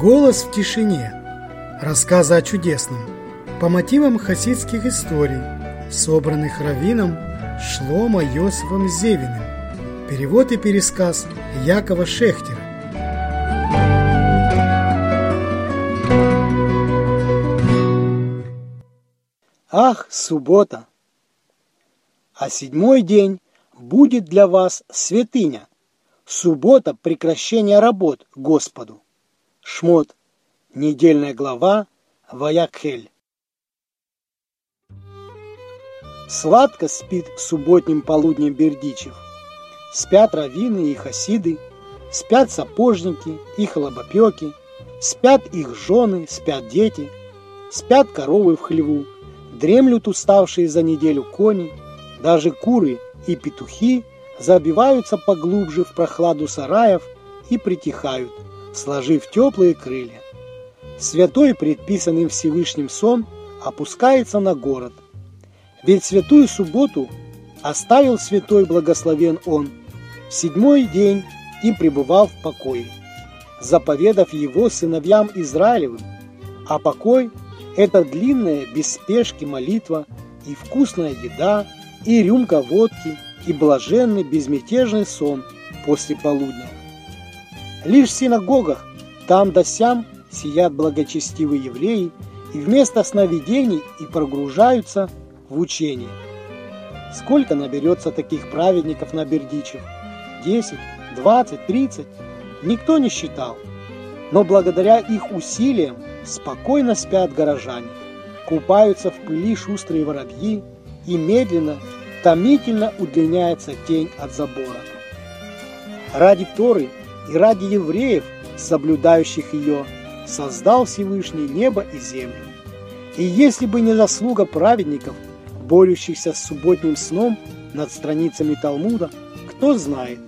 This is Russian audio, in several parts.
Голос в тишине. Рассказы о чудесном. По мотивам хасидских историй, собранных раввином Шлома Йосифом Зевиным. Перевод и пересказ Якова Шехтера. Ах, суббота! А седьмой день будет для вас святыня. Суббота – прекращение работ Господу. Шмот. Недельная глава. Ваякхель. Сладко спит субботним полуднем Бердичев. Спят раввины и хасиды, спят сапожники и хлопопеки, спят их жены, спят дети, спят коровы в хлеву, дремлют уставшие за неделю кони, даже куры и петухи забиваются поглубже в прохладу сараев и притихают, сложив теплые крылья. Святой, предписанный Всевышним сон, опускается на город. Ведь святую субботу оставил святой благословен он, в седьмой день и пребывал в покое, заповедав его сыновьям Израилевым, а покой – это длинная, без спешки молитва и вкусная еда, и рюмка водки, и блаженный безмятежный сон после полудня. Лишь в синагогах там да сям сидят благочестивые евреи и вместо сновидений и прогружаются в учение. Сколько наберется таких праведников на Бердичев? 10, 20, 30? Никто не считал. Но благодаря их усилиям спокойно спят горожане, купаются в пыли шустрые воробьи и медленно, томительно удлиняется тень от забора. Ради Торы и ради евреев, соблюдающих ее, создал Всевышний небо и землю. И если бы не заслуга праведников, борющихся с субботним сном над страницами Талмуда, кто знает,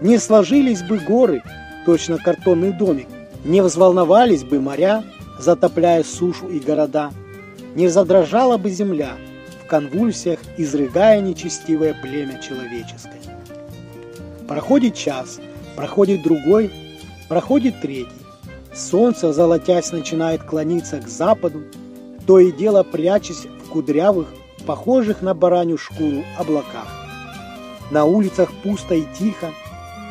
не сложились бы горы, точно картонный домик, не взволновались бы моря, затопляя сушу и города, не задрожала бы земля в конвульсиях, изрыгая нечестивое племя человеческое. Проходит час, проходит другой, проходит третий. Солнце, золотясь, начинает клониться к западу, то и дело прячась в кудрявых, похожих на баранью шкуру облаках. На улицах пусто и тихо,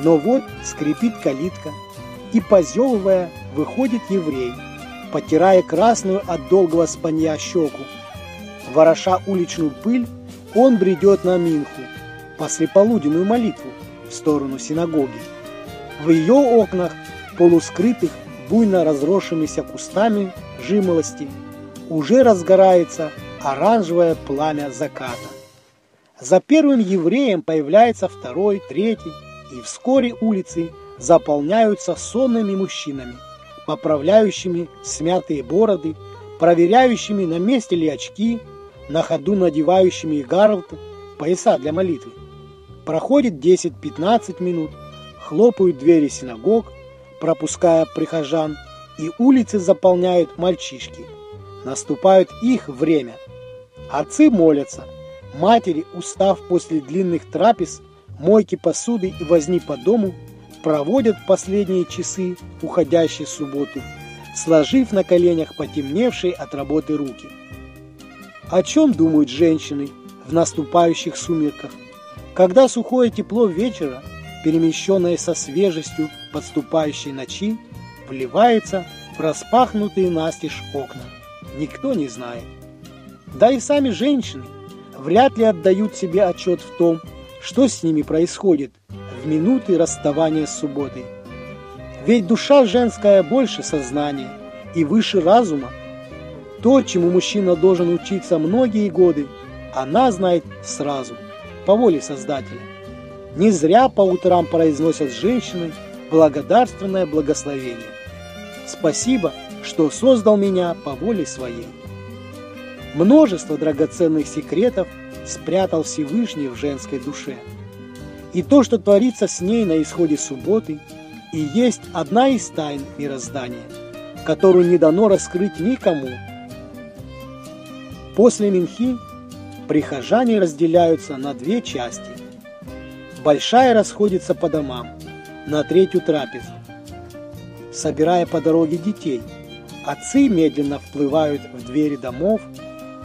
но вот скрипит калитка, и, позевывая, выходит еврей, потирая красную от долгого спанья щеку. Вороша уличную пыль, он бредет на Минху, послеполуденную молитву, в сторону синагоги. В ее окнах, полускрытых буйно разросшимися кустами жимолости, уже разгорается оранжевое пламя заката. За первым евреем появляется второй, третий, и вскоре улицы заполняются сонными мужчинами, поправляющими смятые бороды, проверяющими, на месте ли очки, на ходу надевающими гарлты, пояса для молитвы. Проходит 10-15 минут, хлопают двери синагог, пропуская прихожан, и улицы заполняют мальчишки. Наступает их время. Отцы молятся. Матери, устав после длинных трапез, мойки посуды и возни по дому, проводят последние часы уходящей субботы, сложив на коленях потемневшие от работы руки. О чем думают женщины в наступающих сумерках, когда сухое тепло вечера, перемещенное со свежестью подступающей ночи, вливается в распахнутые настежь окна? Никто не знает. Да и сами женщины вряд ли отдают себе отчет в том, что с ними происходит в минуты расставания с субботой. Ведь душа женская больше сознания и выше разума. То, чему мужчина должен учиться многие годы, она знает сразу, по воле Создателя. Не зря по утрам произносят женщины благодарственное благословение. Спасибо, что создал меня по воле своей. Множество драгоценных секретов спрятал Всевышний в женской душе. И то, что творится с ней на исходе субботы, и есть одна из тайн мироздания, которую не дано раскрыть никому. После Минхи прихожане разделяются на две части. Большая расходится по домам, на третью трапезу. собирая по дороге детей. Отцы медленно вплывают в двери домов,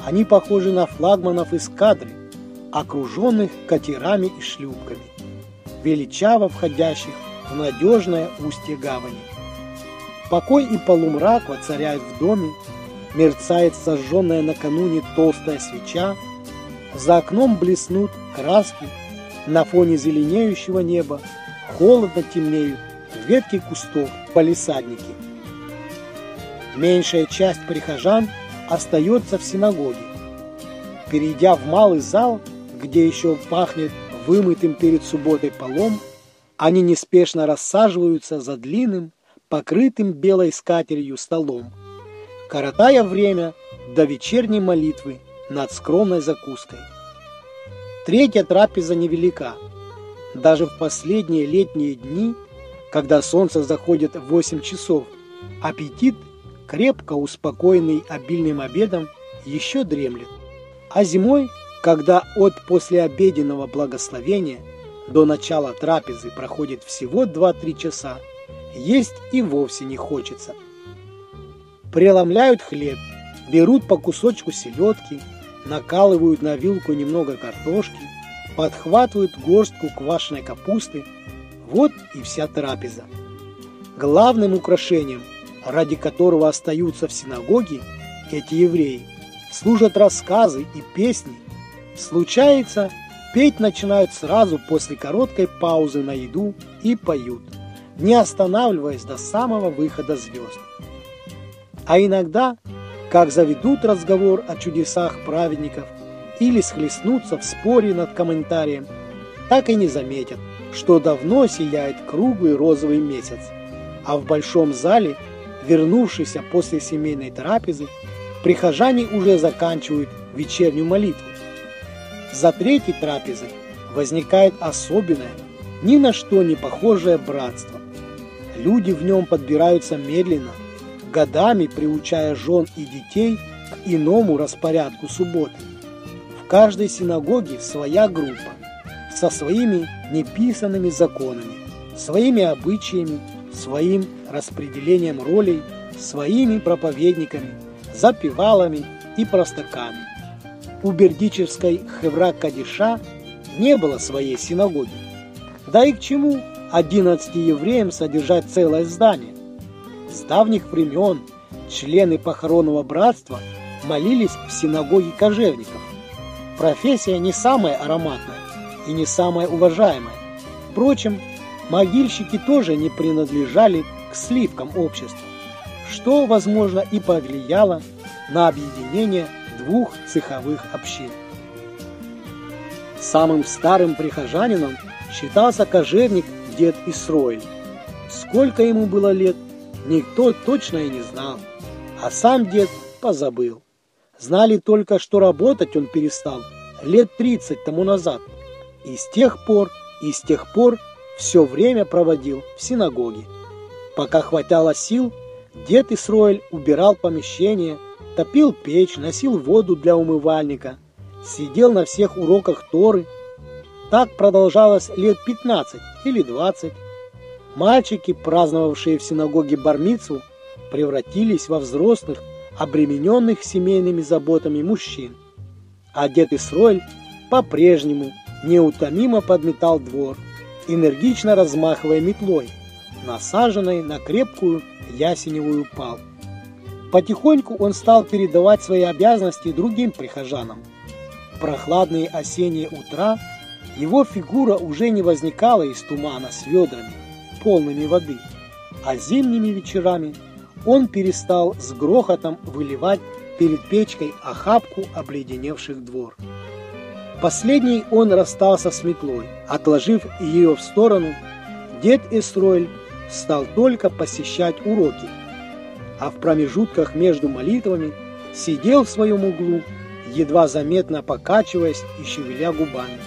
они похожи на флагманов эскадры, окруженных катерами и шлюпками, величаво входящих в надежное устье гавани. Покой и полумрак воцаряют в доме, мерцает сожженная накануне толстая свеча, за окном блеснут краски, на фоне зеленеющего неба холодно темнеют ветки кустов полисадники. Меньшая часть прихожан остается в синагоге. Перейдя в малый зал, где еще пахнет вымытым перед субботой полом, они неспешно рассаживаются за длинным, покрытым белой скатерью столом, коротая время до вечерней молитвы над скромной закуской. Третья трапеза невелика. Даже в последние летние дни, когда солнце заходит в 8 часов, аппетит, крепко успокоенный обильным обедом, еще дремлет. А зимой, когда от послеобеденного благословения до начала трапезы проходит всего 2-3 часа, есть и вовсе не хочется. Преломляют хлеб, берут по кусочку селедки, накалывают на вилку немного картошки, подхватывают горстку квашеной капусты. Вот и вся трапеза. Главным украшением, ради которого остаются в синагоге эти евреи, служат рассказы и песни. Случается, петь начинают сразу после короткой паузы на еду и поют не останавливаясь до самого выхода звезд. А иногда, как заведут разговор о чудесах праведников или схлестнутся в споре над комментарием, так и не заметят, что давно сияет круглый розовый месяц, а в большом зале, вернувшийся после семейной трапезы, прихожане уже заканчивают вечернюю молитву. За третьей трапезой возникает особенное, ни на что не похожее братство. Люди в нем подбираются медленно, годами приучая жен и детей к иному распорядку субботы. В каждой синагоге своя группа, со своими неписанными законами, своими обычаями, своим распределением ролей, своими проповедниками, запевалами и простаками. У бердичевской Хевра Кадиша не было своей синагоги. Да и к чему 11 евреям содержать целое здание. С давних времен члены похоронного братства молились в синагоге кожевников. Профессия не самая ароматная и не самая уважаемая. Впрочем, могильщики тоже не принадлежали к сливкам общества, что, возможно, и повлияло на объединение двух цеховых общин. Самым старым прихожанином считался кожевник дед Исроиль. Сколько ему было лет, никто точно и не знал, а сам дед позабыл. Знали только, что работать он перестал лет 30 тому назад. И с тех пор, и с тех пор все время проводил в синагоге. Пока хватало сил, дед Исроэль убирал помещение, топил печь, носил воду для умывальника, сидел на всех уроках Торы, так продолжалось лет 15 или 20. Мальчики, праздновавшие в синагоге Бармицу, превратились во взрослых, обремененных семейными заботами мужчин. А дед Исроль по-прежнему неутомимо подметал двор, энергично размахивая метлой, насаженной на крепкую ясеневую палку. Потихоньку он стал передавать свои обязанности другим прихожанам. В прохладные осенние утра – его фигура уже не возникала из тумана с ведрами, полными воды, а зимними вечерами он перестал с грохотом выливать перед печкой охапку обледеневших двор. Последний он расстался с метлой, отложив ее в сторону, дед Эстройль стал только посещать уроки, а в промежутках между молитвами сидел в своем углу, едва заметно покачиваясь и шевеля губами.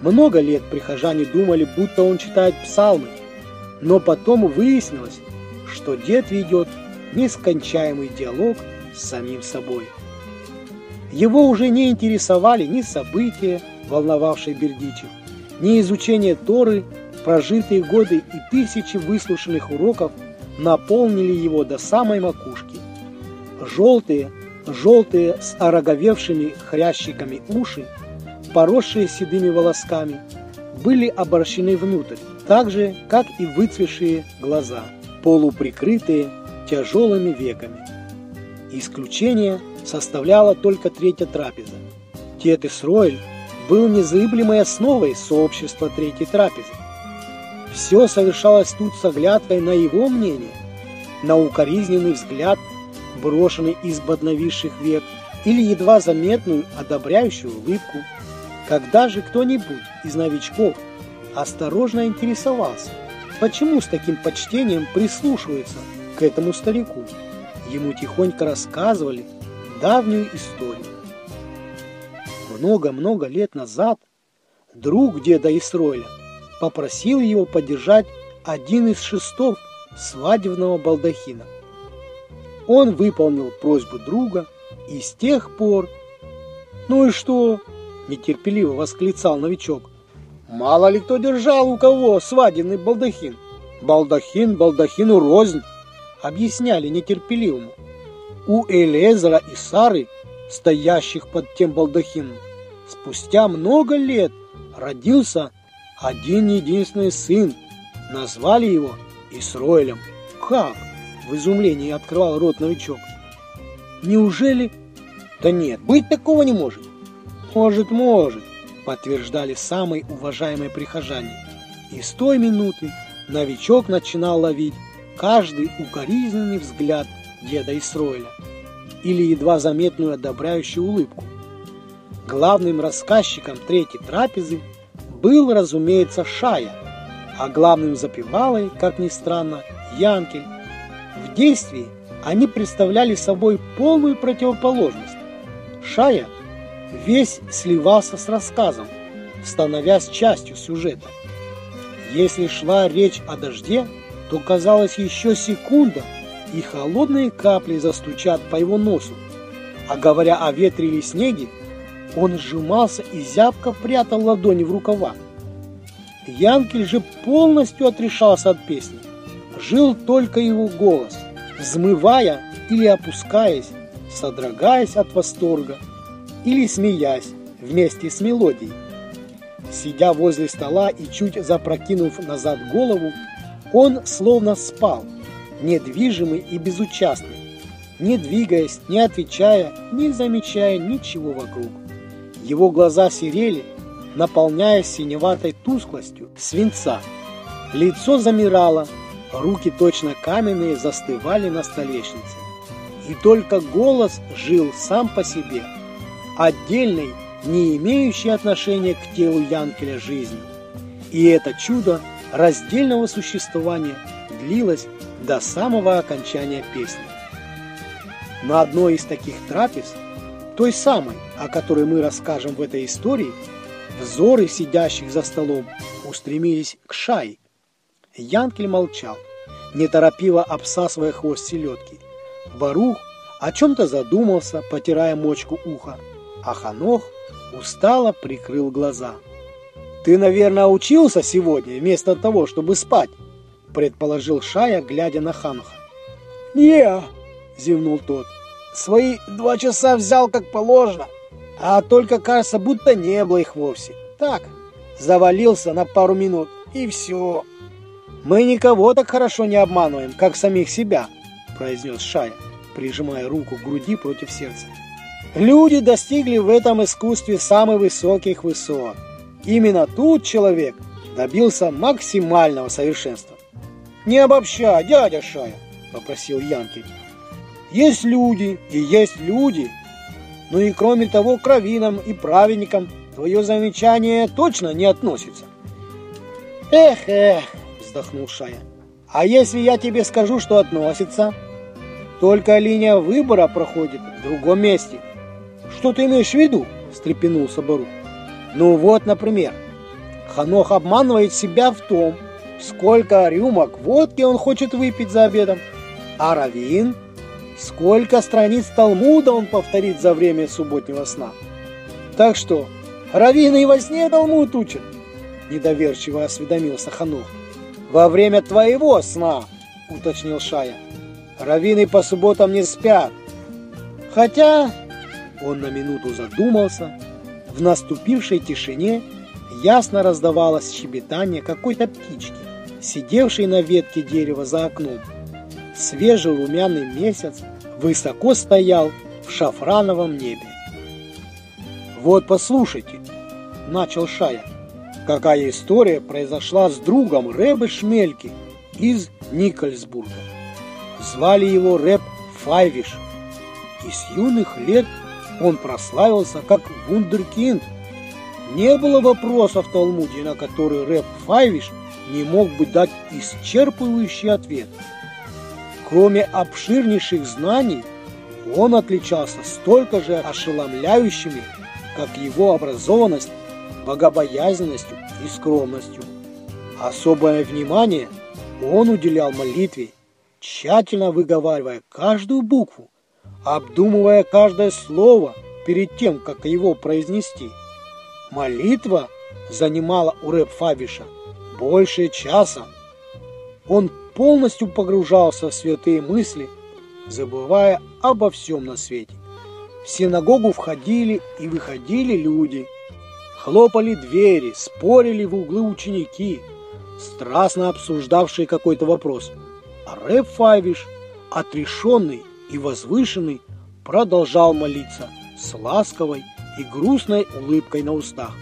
Много лет прихожане думали, будто он читает псалмы, но потом выяснилось, что дед ведет нескончаемый диалог с самим собой. Его уже не интересовали ни события, волновавшие Бердичев, ни изучение Торы, прожитые годы и тысячи выслушанных уроков наполнили его до самой макушки. Желтые, желтые с ороговевшими хрящиками уши, поросшие седыми волосками, были обращены внутрь, так же, как и выцветшие глаза, полуприкрытые тяжелыми веками. Исключение составляла только третья трапеза. Тет Исроэль был незыблемой основой сообщества третьей трапезы. Все совершалось тут с оглядкой на его мнение, на укоризненный взгляд, брошенный из-под нависших век, или едва заметную одобряющую улыбку. Когда же кто-нибудь из новичков осторожно интересовался, почему с таким почтением прислушивается к этому старику, ему тихонько рассказывали давнюю историю. Много-много лет назад друг деда Исроиля попросил его поддержать один из шестов свадебного балдахина. Он выполнил просьбу друга и с тех пор... «Ну и что?» – нетерпеливо восклицал новичок. «Мало ли кто держал у кого свадебный балдахин. Балдахин балдахину рознь!» – объясняли нетерпеливому. У Элезера и Сары, стоящих под тем балдахином, спустя много лет родился один единственный сын. Назвали его Исроэлем. Как? В изумлении открывал рот новичок. Неужели? Да нет, быть такого не может. Может, может, подтверждали самые уважаемые прихожане. И с той минуты новичок начинал ловить каждый укоризненный взгляд деда Исроэля или едва заметную одобряющую улыбку. Главным рассказчиком третьей трапезы был, разумеется, Шая, а главным запевалой, как ни странно, Янкель. В действии они представляли собой полную противоположность. Шая весь сливался с рассказом, становясь частью сюжета. Если шла речь о дожде, то казалось еще секунда, и холодные капли застучат по его носу. А говоря о ветре или снеге, он сжимался и зябко прятал ладони в рукава. Янкель же полностью отрешался от песни. Жил только его голос, взмывая или опускаясь, содрогаясь от восторга или смеясь вместе с мелодией. Сидя возле стола и чуть запрокинув назад голову, он словно спал, недвижимый и безучастный, не двигаясь, не отвечая, не замечая ничего вокруг. Его глаза серели, наполняясь синеватой тусклостью свинца. Лицо замирало, руки точно каменные застывали на столешнице. И только голос жил сам по себе, отдельной, не имеющей отношения к телу Янкеля жизни. И это чудо раздельного существования длилось до самого окончания песни. На одной из таких трапез, той самой, о которой мы расскажем в этой истории, взоры сидящих за столом устремились к Шай. Янкель молчал, неторопиво обсасывая хвост селедки. Барух о чем-то задумался, потирая мочку уха, а Ханох устало прикрыл глаза. «Ты, наверное, учился сегодня вместо того, чтобы спать?» предположил Шая, глядя на Ханха. «Не!» – зевнул тот. «Свои два часа взял как положено, а только, кажется, будто не было их вовсе. Так, завалился на пару минут, и все». «Мы никого так хорошо не обманываем, как самих себя», – произнес Шая, прижимая руку к груди против сердца. «Люди достигли в этом искусстве самых высоких высот. Именно тут человек добился максимального совершенства. «Не обобщай, дядя Шая!» – попросил Янки. «Есть люди и есть люди. Ну и кроме того, к раввинам и праведникам твое замечание точно не относится». «Эх, эх!» – вздохнул Шая. «А если я тебе скажу, что относится?» «Только линия выбора проходит в другом месте». «Что ты имеешь в виду?» – встрепенулся Бару. «Ну вот, например, Ханох обманывает себя в том, сколько рюмок водки он хочет выпить за обедом, а Равин, сколько страниц Талмуда он повторит за время субботнего сна. Так что, Равин и во сне Талмуд учат, недоверчиво осведомился Ханух. Во время твоего сна, уточнил Шая. Равины по субботам не спят. Хотя, он на минуту задумался, в наступившей тишине ясно раздавалось щебетание какой-то птички, сидевшей на ветке дерева за окном. Свежий румяный месяц высоко стоял в шафрановом небе. «Вот послушайте», — начал Шая, — «какая история произошла с другом Рэбе Шмельки из Никольсбурга. Звали его Рэб Файвиш, и с юных лет он прославился как вундеркинд. Не было вопросов в Талмуде, на который Рэб Файвиш не мог бы дать исчерпывающий ответ. Кроме обширнейших знаний, он отличался столько же ошеломляющими как его образованность, богобоязненностью и скромностью. Особое внимание он уделял молитве, тщательно выговаривая каждую букву, обдумывая каждое слово перед тем, как его произнести. Молитва занимала у Рэб Фабиша больше часа. Он полностью погружался в святые мысли, забывая обо всем на свете. В синагогу входили и выходили люди. Хлопали двери, спорили в углы ученики, страстно обсуждавшие какой-то вопрос. А Рэб Файвиш, отрешенный и возвышенный, продолжал молиться с ласковой и грустной улыбкой на устах.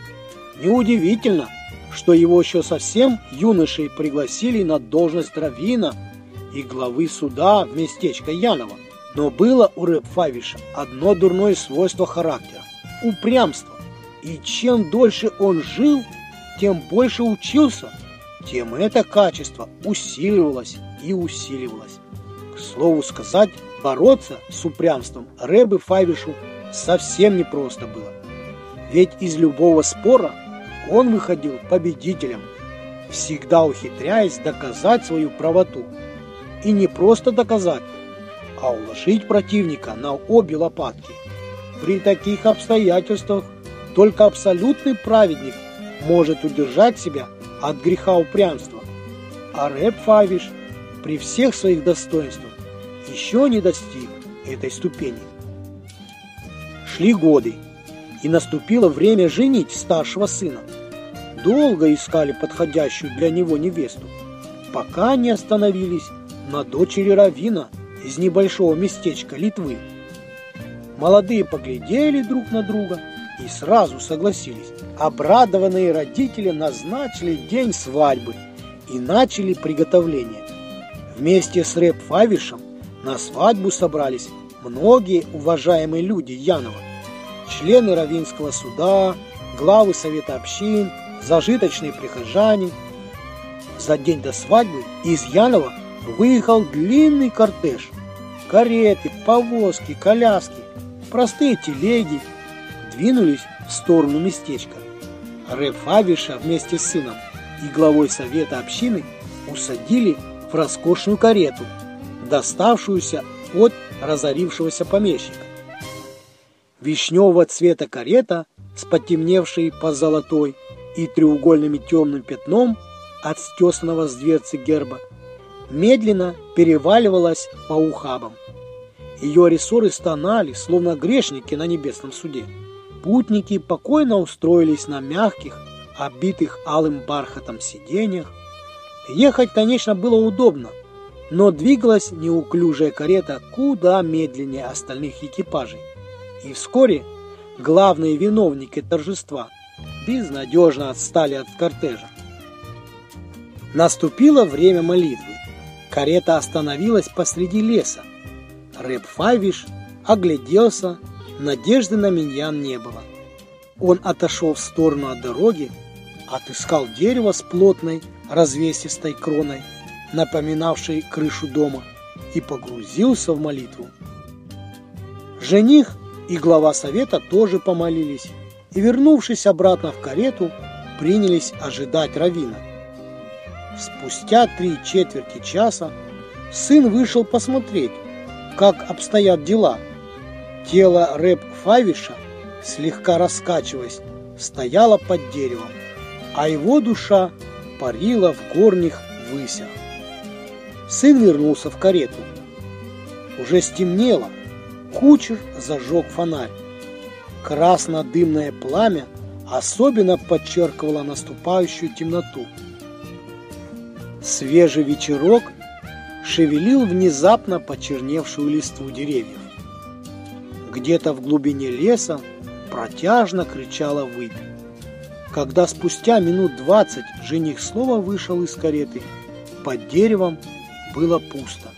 Неудивительно, что его еще совсем юношей пригласили на должность равина и главы суда в местечко Янова. Но было у Рэб Фавиша одно дурное свойство характера – упрямство. И чем дольше он жил, тем больше учился, тем это качество усиливалось и усиливалось. К слову сказать, бороться с упрямством Рэбы Фавишу совсем непросто было. Ведь из любого спора он выходил победителем, всегда ухитряясь доказать свою правоту. И не просто доказать, а уложить противника на обе лопатки. При таких обстоятельствах только абсолютный праведник может удержать себя от греха упрямства. А Рэб Фавиш при всех своих достоинствах еще не достиг этой ступени. Шли годы, и наступило время женить старшего сына. Долго искали подходящую для него невесту, пока не остановились на дочери Равина из небольшого местечка Литвы. Молодые поглядели друг на друга и сразу согласились. Обрадованные родители назначили день свадьбы и начали приготовление. Вместе с Рэп Фавишем на свадьбу собрались многие уважаемые люди Янова, члены Равинского суда, главы Совета общин, зажиточные прихожане. За день до свадьбы из Янова выехал длинный кортеж. Кареты, повозки, коляски, простые телеги двинулись в сторону местечка. Рэб Фавиша вместе с сыном и главой совета общины усадили в роскошную карету, доставшуюся от разорившегося помещика. Вишневого цвета карета с потемневшей по золотой и треугольным темным пятном от стесанного с дверцы герба медленно переваливалась по ухабам. Ее рессоры стонали, словно грешники на небесном суде. Путники покойно устроились на мягких, обитых алым бархатом сиденьях. Ехать, конечно, было удобно, но двигалась неуклюжая карета куда медленнее остальных экипажей. И вскоре главные виновники торжества безнадежно отстали от кортежа. Наступило время молитвы. Карета остановилась посреди леса. Рэб Файвиш огляделся, надежды на миньян не было. Он отошел в сторону от дороги, отыскал дерево с плотной, развесистой кроной, напоминавшей крышу дома, и погрузился в молитву. Жених и глава совета тоже помолились, и, вернувшись обратно в карету, принялись ожидать Равина. Спустя три четверти часа сын вышел посмотреть, как обстоят дела. Тело Рэп Фавиша, слегка раскачиваясь, стояло под деревом, а его душа парила в горних высях. Сын вернулся в карету. Уже стемнело. Кучер зажег фонарь. Красно-дымное пламя особенно подчеркивало наступающую темноту. Свежий вечерок шевелил внезапно почерневшую листву деревьев. Где-то в глубине леса протяжно кричала выпь. Когда спустя минут двадцать жених снова вышел из кареты, под деревом было пусто.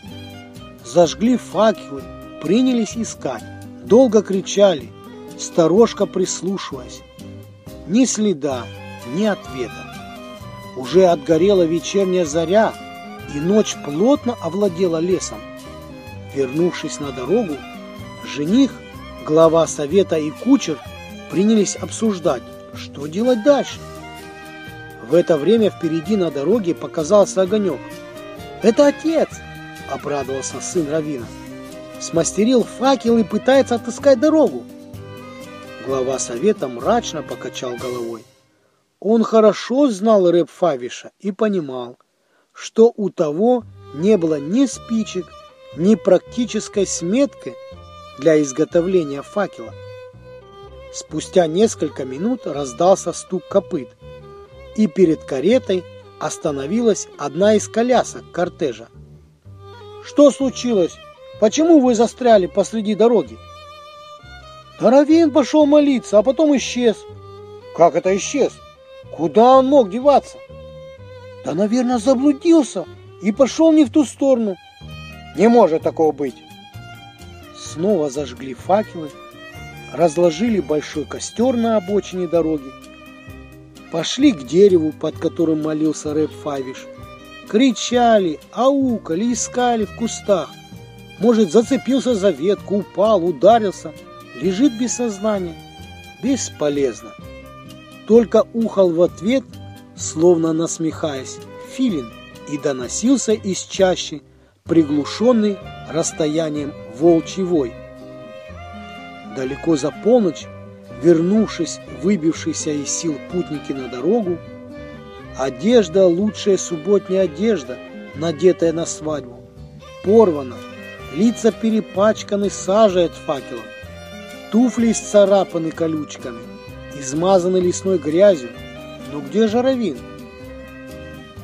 Зажгли факелы, принялись искать, долго кричали, сторожка прислушиваясь. Ни следа, ни ответа. Уже отгорела вечерняя заря, и ночь плотно овладела лесом. Вернувшись на дорогу, жених, глава совета и кучер принялись обсуждать, что делать дальше. В это время впереди на дороге показался огонек. «Это отец!» – обрадовался сын Равина. Смастерил факел и пытается отыскать дорогу. Глава совета мрачно покачал головой. Он хорошо знал рэп Фавиша и понимал, что у того не было ни спичек, ни практической сметки для изготовления факела. Спустя несколько минут раздался стук копыт, и перед каретой остановилась одна из колясок кортежа. «Что случилось? Почему вы застряли посреди дороги?» Таравин пошел молиться, а потом исчез. Как это исчез? Куда он мог деваться? Да, наверное, заблудился и пошел не в ту сторону. Не может такого быть. Снова зажгли факелы, разложили большой костер на обочине дороги, пошли к дереву, под которым молился Рэп Фавиш. Кричали, аукали, искали в кустах. Может, зацепился за ветку, упал, ударился – лежит без сознания. Бесполезно. Только ухал в ответ, словно насмехаясь, филин, и доносился из чащи, приглушенный расстоянием волчий вой. Далеко за полночь, вернувшись, выбившиеся из сил путники на дорогу, одежда, лучшая субботняя одежда, надетая на свадьбу, порвана, лица перепачканы сажей от факелов, Туфли исцарапаны колючками, измазаны лесной грязью. Но где же Равин?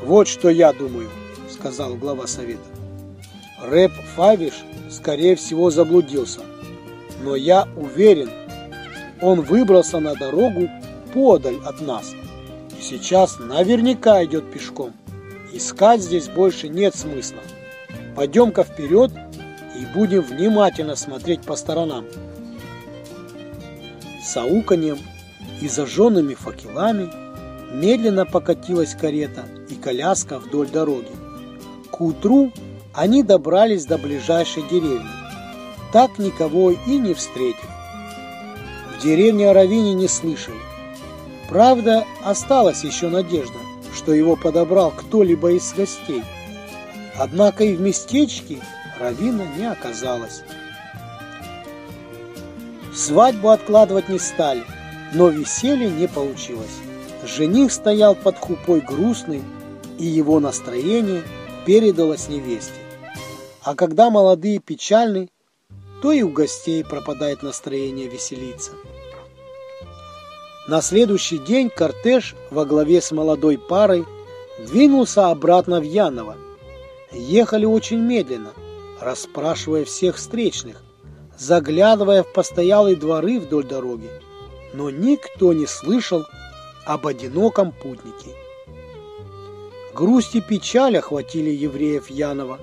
Вот что я думаю, сказал глава совета. Рэп Фавиш, скорее всего, заблудился. Но я уверен, он выбрался на дорогу подаль от нас. И сейчас наверняка идет пешком. Искать здесь больше нет смысла. Пойдем-ка вперед и будем внимательно смотреть по сторонам с ауканьем и зажженными факелами медленно покатилась карета и коляска вдоль дороги. К утру они добрались до ближайшей деревни, так никого и не встретив. Деревне о не слышали. Правда, осталась еще надежда, что его подобрал кто-либо из гостей. Однако и в местечке Равина не оказалось. Свадьбу откладывать не стали, но веселье не получилось. Жених стоял под хупой грустный, и его настроение передалось невесте. А когда молодые печальны, то и у гостей пропадает настроение веселиться. На следующий день кортеж во главе с молодой парой двинулся обратно в Яново. Ехали очень медленно, расспрашивая всех встречных, заглядывая в постоялые дворы вдоль дороги, но никто не слышал об одиноком путнике. Грусть и печаль охватили евреев Янова,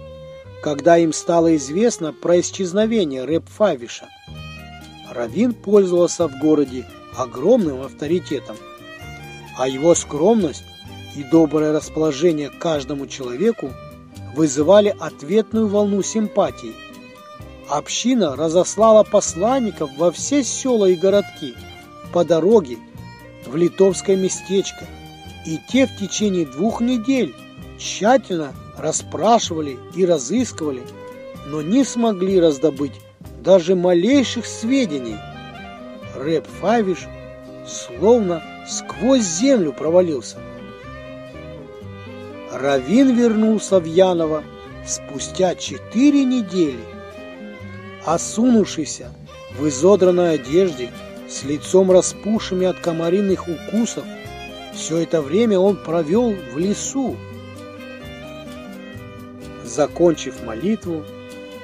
когда им стало известно про исчезновение Рэп Фавиша. Равин пользовался в городе огромным авторитетом, а его скромность и доброе расположение к каждому человеку вызывали ответную волну симпатии – Община разослала посланников во все села и городки по дороге в литовское местечко, и те в течение двух недель тщательно расспрашивали и разыскивали, но не смогли раздобыть даже малейших сведений. Рэп Фавиш словно сквозь землю провалился. Равин вернулся в Яново спустя четыре недели. Осунувшийся в изодранной одежде, с лицом распухшими от комариных укусов, все это время он провел в лесу. Закончив молитву,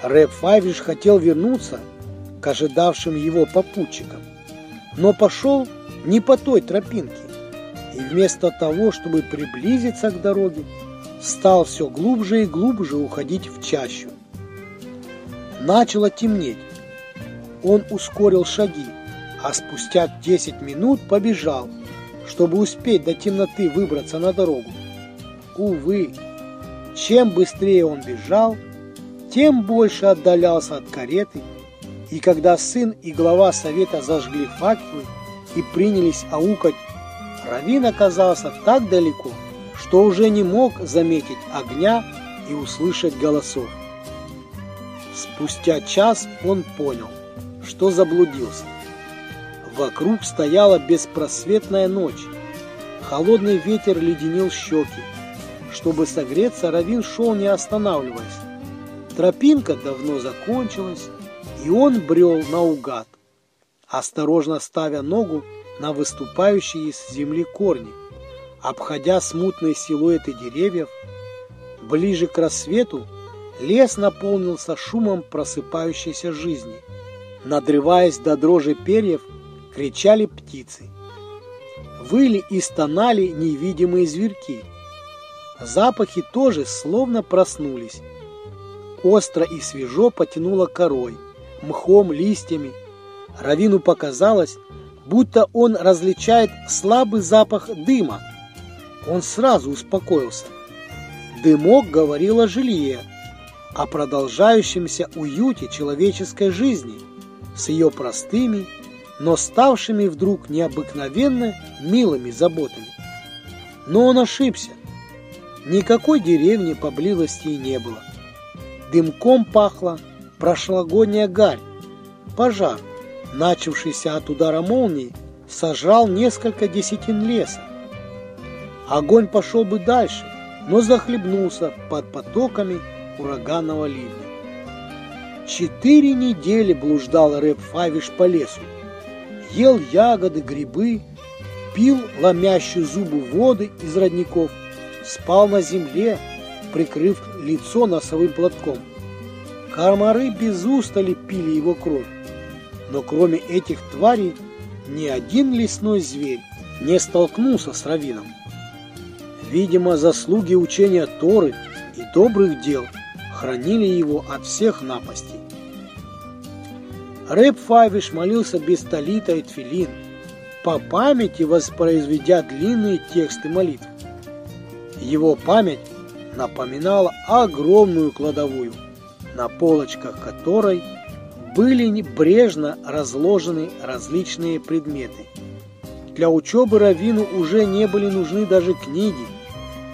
Рэп Файвиш хотел вернуться к ожидавшим его попутчикам, но пошел не по той тропинке, и вместо того, чтобы приблизиться к дороге, стал все глубже и глубже уходить в чащу. Начало темнеть. Он ускорил шаги, а спустя 10 минут побежал, чтобы успеть до темноты выбраться на дорогу. Увы, чем быстрее он бежал, тем больше отдалялся от кареты, и когда сын и глава совета зажгли факелы и принялись аукать, Равин оказался так далеко, что уже не мог заметить огня и услышать голосов. Спустя час он понял, что заблудился. Вокруг стояла беспросветная ночь. Холодный ветер леденил щеки. Чтобы согреться, Равин шел не останавливаясь. Тропинка давно закончилась, и он брел наугад, осторожно ставя ногу на выступающие из земли корни, обходя смутные силуэты деревьев. Ближе к рассвету лес наполнился шумом просыпающейся жизни. Надрываясь до дрожи перьев, кричали птицы. Выли и стонали невидимые зверьки. Запахи тоже словно проснулись. Остро и свежо потянуло корой, мхом, листьями. Равину показалось, будто он различает слабый запах дыма. Он сразу успокоился. Дымок говорил о жилье, о продолжающемся уюте человеческой жизни с ее простыми, но ставшими вдруг необыкновенно милыми заботами. Но он ошибся. Никакой деревни поблизости и не было. Дымком пахла прошлогодняя гарь, пожар – начавшийся от удара молнии, сожрал несколько десятин леса. Огонь пошел бы дальше, но захлебнулся под потоками ураганного ливня. Четыре недели блуждал Рэп Фавиш по лесу. Ел ягоды, грибы, пил ломящую зубы воды из родников, спал на земле, прикрыв лицо носовым платком. Комары без устали пили его кровь. Но кроме этих тварей ни один лесной зверь не столкнулся с равином. Видимо, заслуги учения Торы и добрых дел хранили его от всех напастей. Рэп Файвиш молился без талита и тфилин, по памяти воспроизведя длинные тексты молитв. Его память напоминала огромную кладовую, на полочках которой – были небрежно разложены различные предметы. Для учебы Равину уже не были нужны даже книги.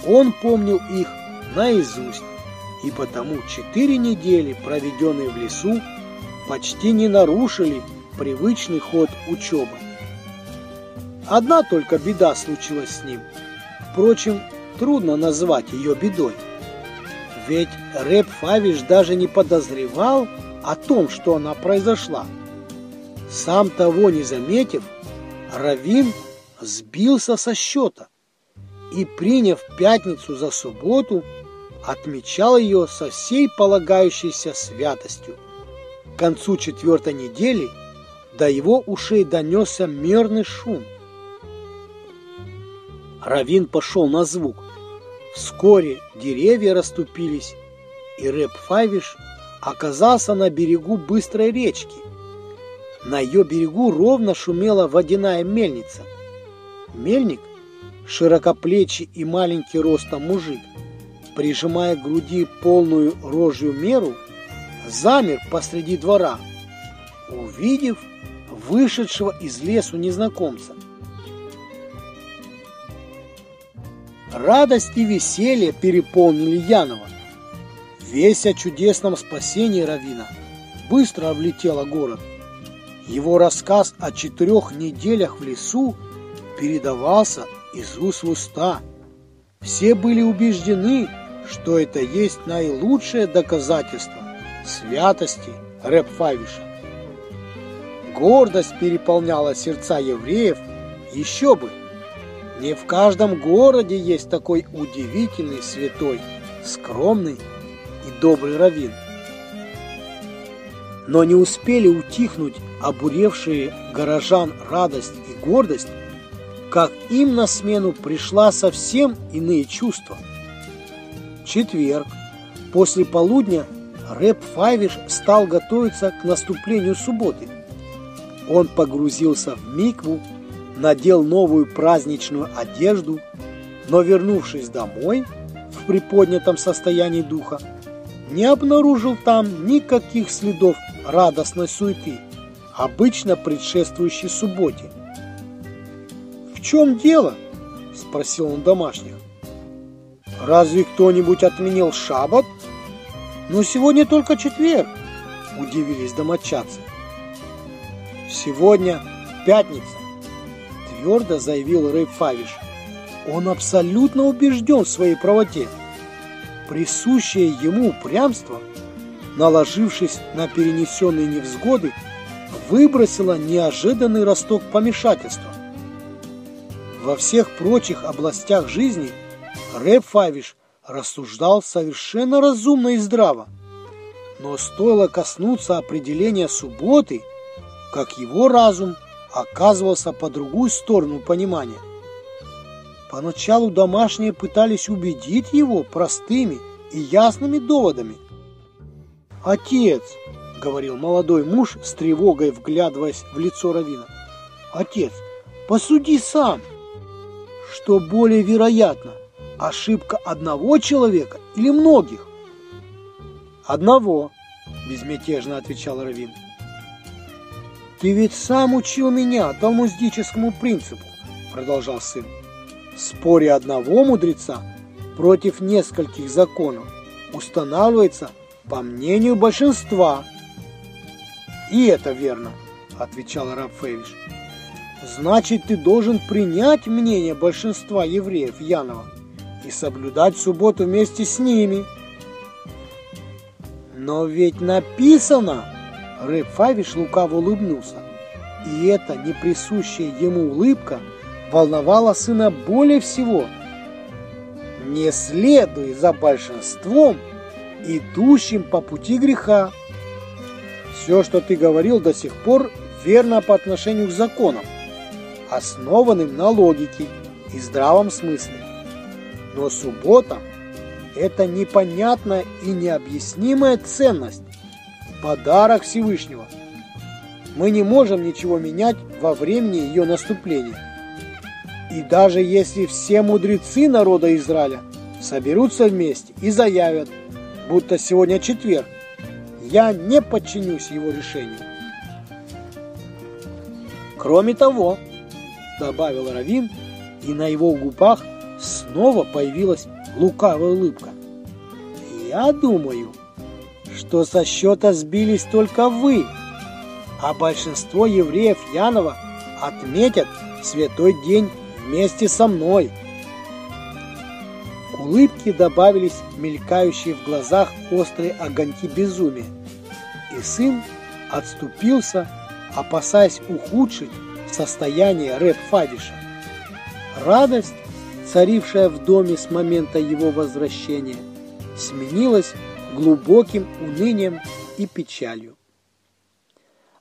Он помнил их наизусть, и потому четыре недели, проведенные в лесу, почти не нарушили привычный ход учебы. Одна только беда случилась с ним. Впрочем, трудно назвать ее бедой. Ведь Рэп Фавиш даже не подозревал, о том, что она произошла. Сам того не заметив, Равин сбился со счета и, приняв пятницу за субботу, отмечал ее со всей полагающейся святостью. К концу четвертой недели до его ушей донесся мерный шум. Равин пошел на звук. Вскоре деревья расступились, и Рэп Файвиш оказался на берегу быстрой речки. На ее берегу ровно шумела водяная мельница. Мельник, широкоплечий и маленький ростом мужик, прижимая к груди полную рожью меру, замер посреди двора, увидев вышедшего из лесу незнакомца. Радость и веселье переполнили Янова. Весть о чудесном спасении Равина быстро облетела город. Его рассказ о четырех неделях в лесу передавался из уст в уста. Все были убеждены, что это есть наилучшее доказательство святости Рэп Фавиша. Гордость переполняла сердца евреев, еще бы. Не в каждом городе есть такой удивительный святой, скромный и добрый раввин. Но не успели утихнуть обуревшие горожан радость и гордость, как им на смену пришла совсем иные чувства. Четверг. После полудня Рэп Файвиш стал готовиться к наступлению субботы. Он погрузился в микву, надел новую праздничную одежду, но вернувшись домой в приподнятом состоянии духа, не обнаружил там никаких следов радостной суеты, обычно предшествующей субботе чем дело?» – спросил он домашних. «Разве кто-нибудь отменил шаббат?» «Но сегодня только четверг», – удивились домочадцы. «Сегодня пятница», – твердо заявил Рэй Фавиш. Он абсолютно убежден в своей правоте. Присущее ему упрямство, наложившись на перенесенные невзгоды, выбросило неожиданный росток помешательства. Во всех прочих областях жизни Рэп Фавиш рассуждал совершенно разумно и здраво. Но стоило коснуться определения субботы, как его разум оказывался по другую сторону понимания. Поначалу домашние пытались убедить его простыми и ясными доводами. «Отец!» — говорил молодой муж с тревогой, вглядываясь в лицо Равина. «Отец, посуди сам!» что более вероятно, ошибка одного человека или многих? Одного, безмятежно отвечал Равин. Ты ведь сам учил меня талмудическому принципу, продолжал сын. В споре одного мудреца против нескольких законов устанавливается по мнению большинства. И это верно, отвечал Фейвиш. Значит, ты должен принять мнение большинства евреев Янова и соблюдать субботу вместе с ними. Но ведь написано, Рэб Фавиш лукаво улыбнулся, и эта неприсущая ему улыбка волновала сына более всего. Не следуй за большинством, идущим по пути греха. Все, что ты говорил до сих пор, верно по отношению к законам основанным на логике и здравом смысле. Но суббота – это непонятная и необъяснимая ценность, подарок Всевышнего. Мы не можем ничего менять во времени ее наступления. И даже если все мудрецы народа Израиля соберутся вместе и заявят, будто сегодня четверг, я не подчинюсь его решению. Кроме того, добавил Равин, и на его губах снова появилась лукавая улыбка. «Я думаю, что со счета сбились только вы, а большинство евреев Янова отметят святой день вместе со мной». К улыбке добавились мелькающие в глазах острые огоньки безумия, и сын отступился, опасаясь ухудшить состояние Рэп Фавиша. Радость, царившая в доме с момента его возвращения, сменилась глубоким унынием и печалью.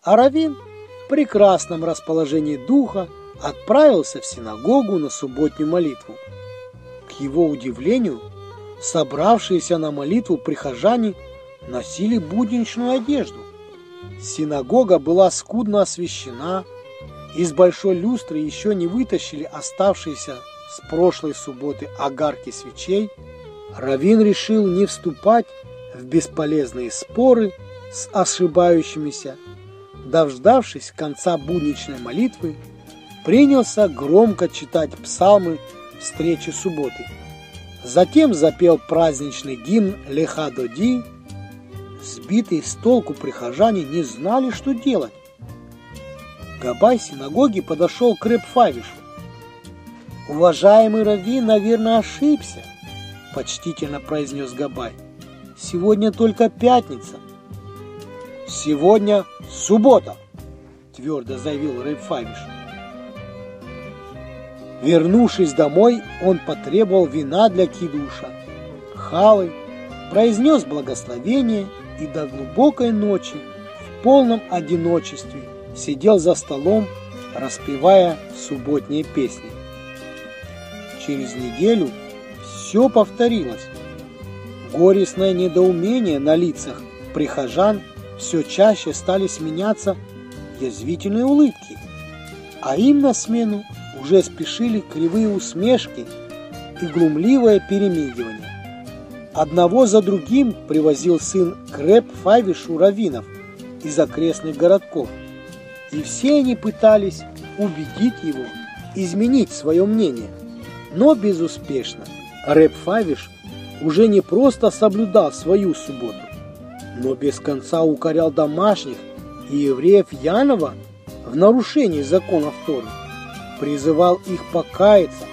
А Равин в прекрасном расположении духа отправился в синагогу на субботнюю молитву. К его удивлению, собравшиеся на молитву прихожане носили будничную одежду. Синагога была скудно освещена, из большой люстры еще не вытащили оставшиеся с прошлой субботы огарки свечей, Равин решил не вступать в бесполезные споры с ошибающимися. Дождавшись конца будничной молитвы, принялся громко читать псалмы встречи субботы. Затем запел праздничный гимн «Леха Доди». Сбитые с толку прихожане не знали, что делать. Габай синагоги подошел к Рэб Фавишу. Уважаемый Рави, наверное, ошибся. почтительно произнес Габай. Сегодня только пятница. Сегодня суббота, твердо заявил Рэйб Фавиш. Вернувшись домой, он потребовал вина для кидуша, халы, произнес благословение и до глубокой ночи в полном одиночестве сидел за столом, распевая субботние песни. Через неделю все повторилось. Горестное недоумение на лицах прихожан все чаще стали сменяться язвительные улыбки, а им на смену уже спешили кривые усмешки и глумливое перемигивание. Одного за другим привозил сын Крэп Фавишу раввинов из окрестных городков, и все они пытались убедить его изменить свое мнение, но безуспешно. Рэп Фавиш уже не просто соблюдал свою субботу, но без конца укорял домашних и евреев Янова в нарушении законов Торы, призывал их покаяться,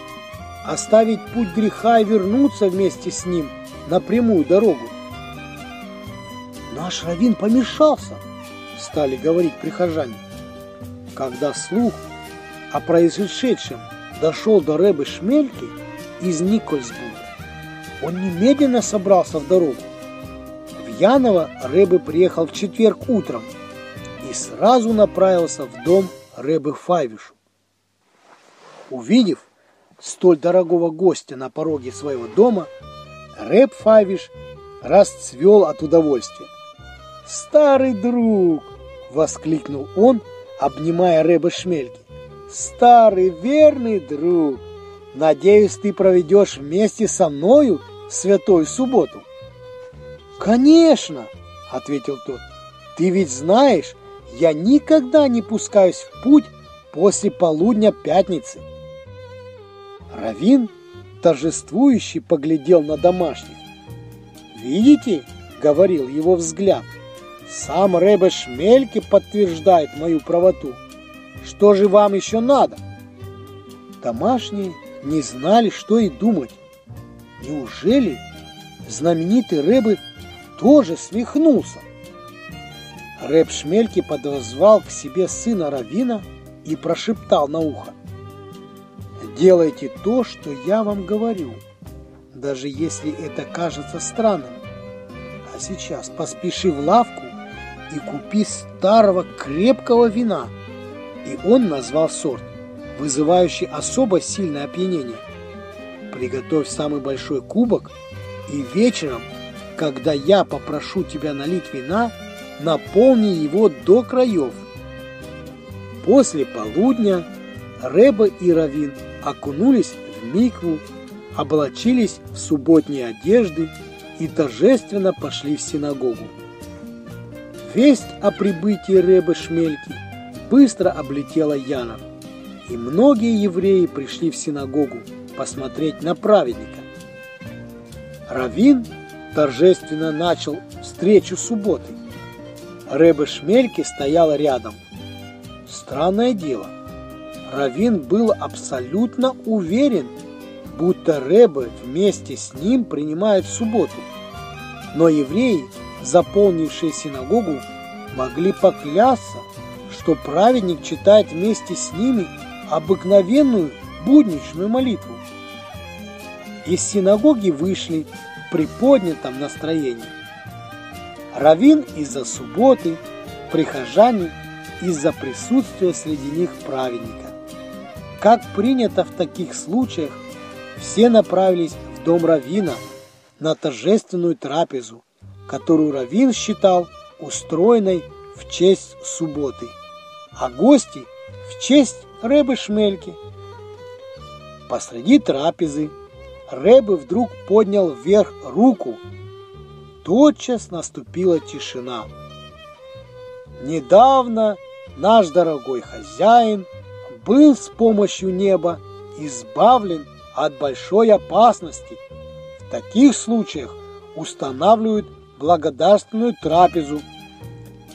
оставить путь греха и вернуться вместе с ним на прямую дорогу. «Наш раввин помешался», — стали говорить прихожане. Когда слух о произошедшем дошел до Рэбы Шмельки из Никольсбурга, он немедленно собрался в дорогу. В Яново Рэбы приехал в четверг утром и сразу направился в дом Рэбы Файвишу. Увидев столь дорогого гостя на пороге своего дома, Рэб Файвиш расцвел от удовольствия. «Старый друг!» — воскликнул он, обнимая Рэба Шмельки. «Старый верный друг! Надеюсь, ты проведешь вместе со мною святую субботу?» «Конечно!» — ответил тот. «Ты ведь знаешь, я никогда не пускаюсь в путь после полудня пятницы». Равин торжествующий поглядел на домашних. «Видите?» — говорил его взгляд. «Сам Рэбе Шмельке подтверждает мою правоту. Что же вам еще надо?» Домашние не знали, что и думать. Неужели знаменитый Рэбе тоже свихнулся? Рэб Шмельке подозвал к себе сына Равина и прошептал на ухо. Делайте то, что я вам говорю, даже если это кажется странным. А сейчас поспеши в лавку и купи старого крепкого вина. И он назвал сорт, вызывающий особо сильное опьянение. Приготовь самый большой кубок и вечером, когда я попрошу тебя налить вина, наполни его до краев. После полудня Рэба и Равин – окунулись в микву, облачились в субботние одежды и торжественно пошли в синагогу. Весть о прибытии Рэбы Шмельки быстро облетела Янов, и многие евреи пришли в синагогу посмотреть на праведника. Равин торжественно начал встречу субботы. Рэбе Шмельки стояла рядом. Странное дело – Равин был абсолютно уверен, будто Рэбе вместе с ним принимает субботу. Но евреи, заполнившие синагогу, могли поклясться, что праведник читает вместе с ними обыкновенную будничную молитву. Из синагоги вышли в приподнятом настроении. Равин из-за субботы, прихожане из-за присутствия среди них праведника. Как принято в таких случаях, все направились в дом Равина на торжественную трапезу, которую Равин считал устроенной в честь субботы, а гости в честь Рэбы Шмельки. Посреди трапезы Рэбы вдруг поднял вверх руку. Тотчас наступила тишина. Недавно наш дорогой хозяин – был с помощью неба избавлен от большой опасности. В таких случаях устанавливают благодарственную трапезу.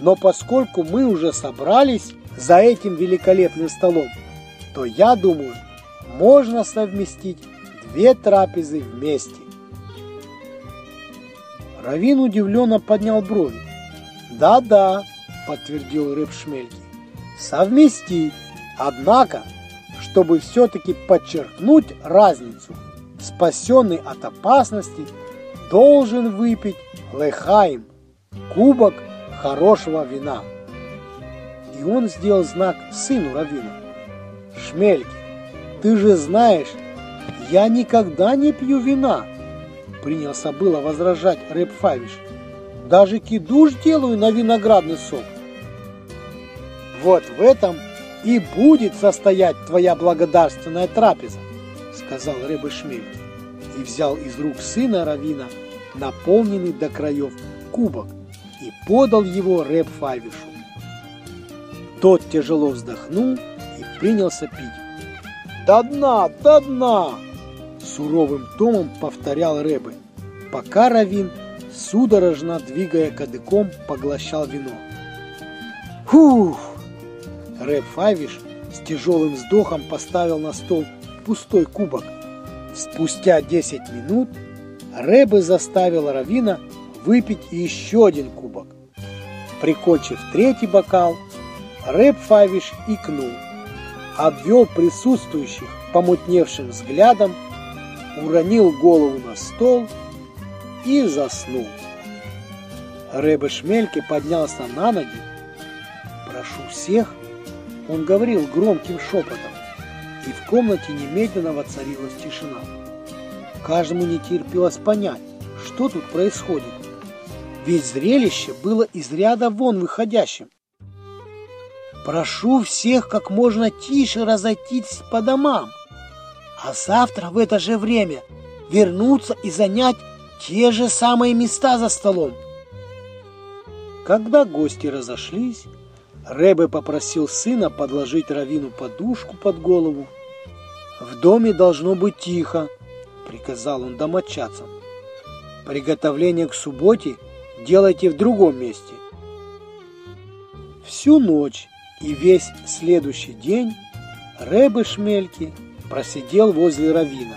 Но поскольку мы уже собрались за этим великолепным столом, то я думаю, можно совместить две трапезы вместе. Равин удивленно поднял брови. «Да-да», — подтвердил Рэб Шмельки, — «совместить. Однако, чтобы все-таки подчеркнуть разницу, спасенный от опасности должен выпить лехаим, кубок хорошего вина». И он сделал знак сыну Равина. «Шмельки, ты же знаешь, я никогда не пью вина!» Принялся было возражать Рэп Фавиш. «Даже кидуш делаю на виноградный сок!» «Вот в этом и будет состоять твоя благодарственная трапеза!» Сказал Рэбе Шмельки и взял из рук сына Равина наполненный до краев кубок и подал его Рэб Фавишу. Тот тяжело вздохнул и принялся пить. «До дна, до дна!» Суровым томом повторял Рэбе, пока Равин, судорожно двигая кадыком, поглощал вино. «Фух!» Рэб Фавиш с тяжелым вздохом поставил на стол пустой кубок. Спустя 10 минут Рэбе заставил Равина выпить еще один кубок. Прикончив третий бокал, Рэб Фавиш икнул, обвел присутствующих помутневшим взглядом, уронил голову на стол и заснул. Рэбе Шмельке поднялся на ноги. «Прошу всех», — он говорил громким шепотом, и в комнате немедленно воцарилась тишина. Каждому не терпелось понять, что тут происходит, ведь зрелище было из ряда вон выходящим. Прошу всех как можно тише разойтись по домам, а завтра в это же время вернуться и занять те же самые места за столом. Когда гости разошлись, Рэбе попросил сына подложить Равину подушку под голову. «В доме должно быть тихо», — приказал он домочадцам. «Приготовление к субботе делайте в другом месте». Всю ночь и весь следующий день Рэбе Шмельки просидел возле Равина,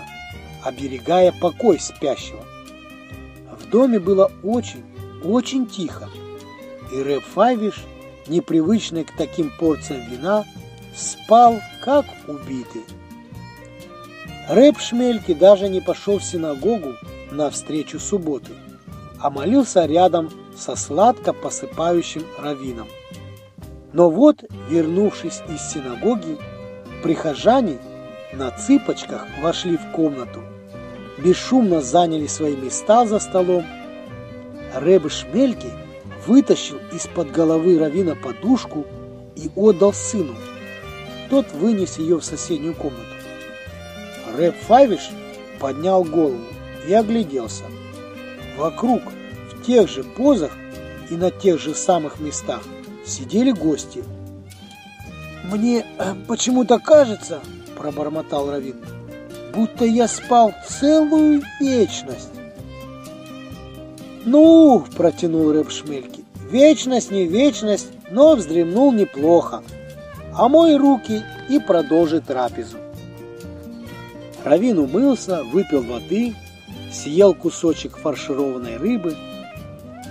оберегая покой спящего. В доме было очень, очень тихо, и Рэб Файвиш, непривычный к таким порциям вина, спал, как убитый. Рэб Шмельки даже не пошел в синагогу на встречу субботы, а молился рядом со сладко посыпающим раввином. Но вот, вернувшись из синагоги, прихожане на цыпочках вошли в комнату, бесшумно заняли свои места за столом. Рэб Шмельки вытащил из-под головы Равина подушку и отдал сыну. Тот вынес ее в соседнюю комнату. Рэб Фавиш поднял голову и огляделся. Вокруг, в тех же позах и на тех же самых местах, сидели гости. «Мне э, почему-то кажется, — пробормотал Равин, — будто я спал целую вечность». «Ну, — протянул Рэб Шмельки, — вечность не вечность, но вздремнул неплохо. А мой руки и продолжит трапезу». Равин умылся, выпил воды, съел кусочек фаршированной рыбы.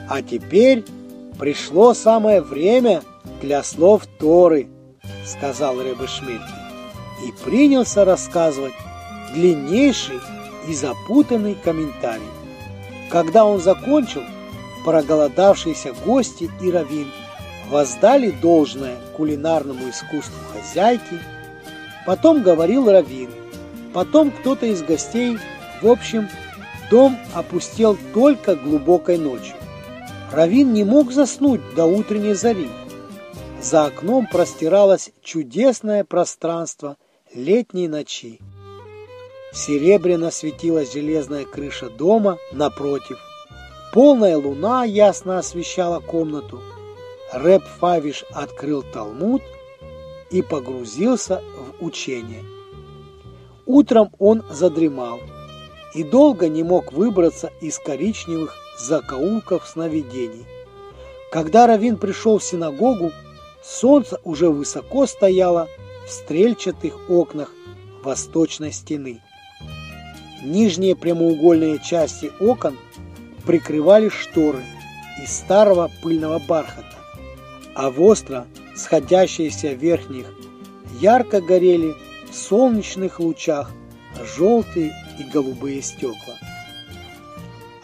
А теперь пришло самое время для слов Торы, сказал Рэбе Шмельки, и принялся рассказывать длиннейший и запутанный комментарий. Когда он закончил, проголодавшиеся гости и раввин воздали должное кулинарному искусству хозяйки. Потом говорил раввин, потом кто-то из гостей, в общем, дом опустел только глубокой ночью. Равин не мог заснуть до утренней зари. За окном простиралось чудесное пространство летней ночи. Серебряно светилась железная крыша дома напротив. Полная луна ясно освещала комнату. Рэп Фавиш открыл Талмуд и погрузился в учение. Утром он задремал и долго не мог выбраться из коричневых закоулков сновидений. Когда Равин пришел в синагогу, солнце уже высоко стояло в стрельчатых окнах восточной стены. Нижние прямоугольные части окон прикрывали шторы из старого пыльного бархата, а в остро сходящиеся верхних ярко горели в солнечных лучах желтые и голубые стекла.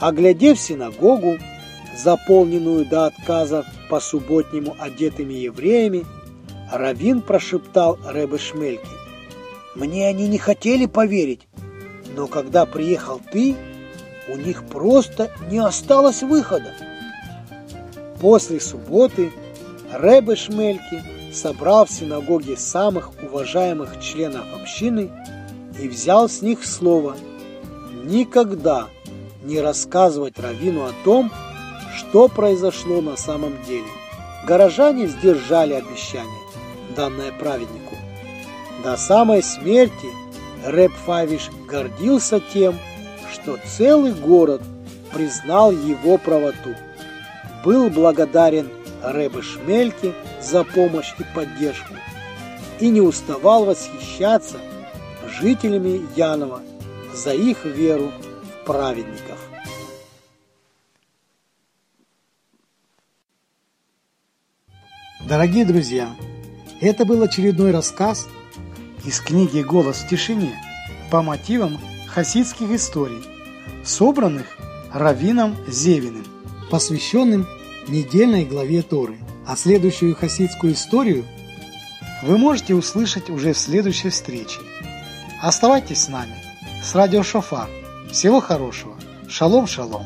Оглядев синагогу, заполненную до отказа по субботнему одетыми евреями, Равин прошептал Рэбе Шмельке. «Мне они не хотели поверить, но когда приехал ты, у них просто не осталось выхода». После субботы Рэбе Шмельки собрал в синагоге самых уважаемых членов общины и взял с них слово никогда не рассказывать Равину о том, что произошло на самом деле. Горожане сдержали обещание, данное праведнику. До самой смерти Рэб Фавиш гордился тем, что целый город признал его правоту. Был благодарен Рэбе Шмельке за помощь и поддержку и не уставал восхищаться жителями Янова за их веру праведников. Дорогие друзья, это был очередной рассказ из книги «Голос в тишине» по мотивам хасидских историй, собранных Равином Зевиным, посвященным недельной главе Торы. А следующую хасидскую историю вы можете услышать уже в следующей встрече. Оставайтесь с нами, с радио Шофар. Всего хорошего. Шалом, шалом.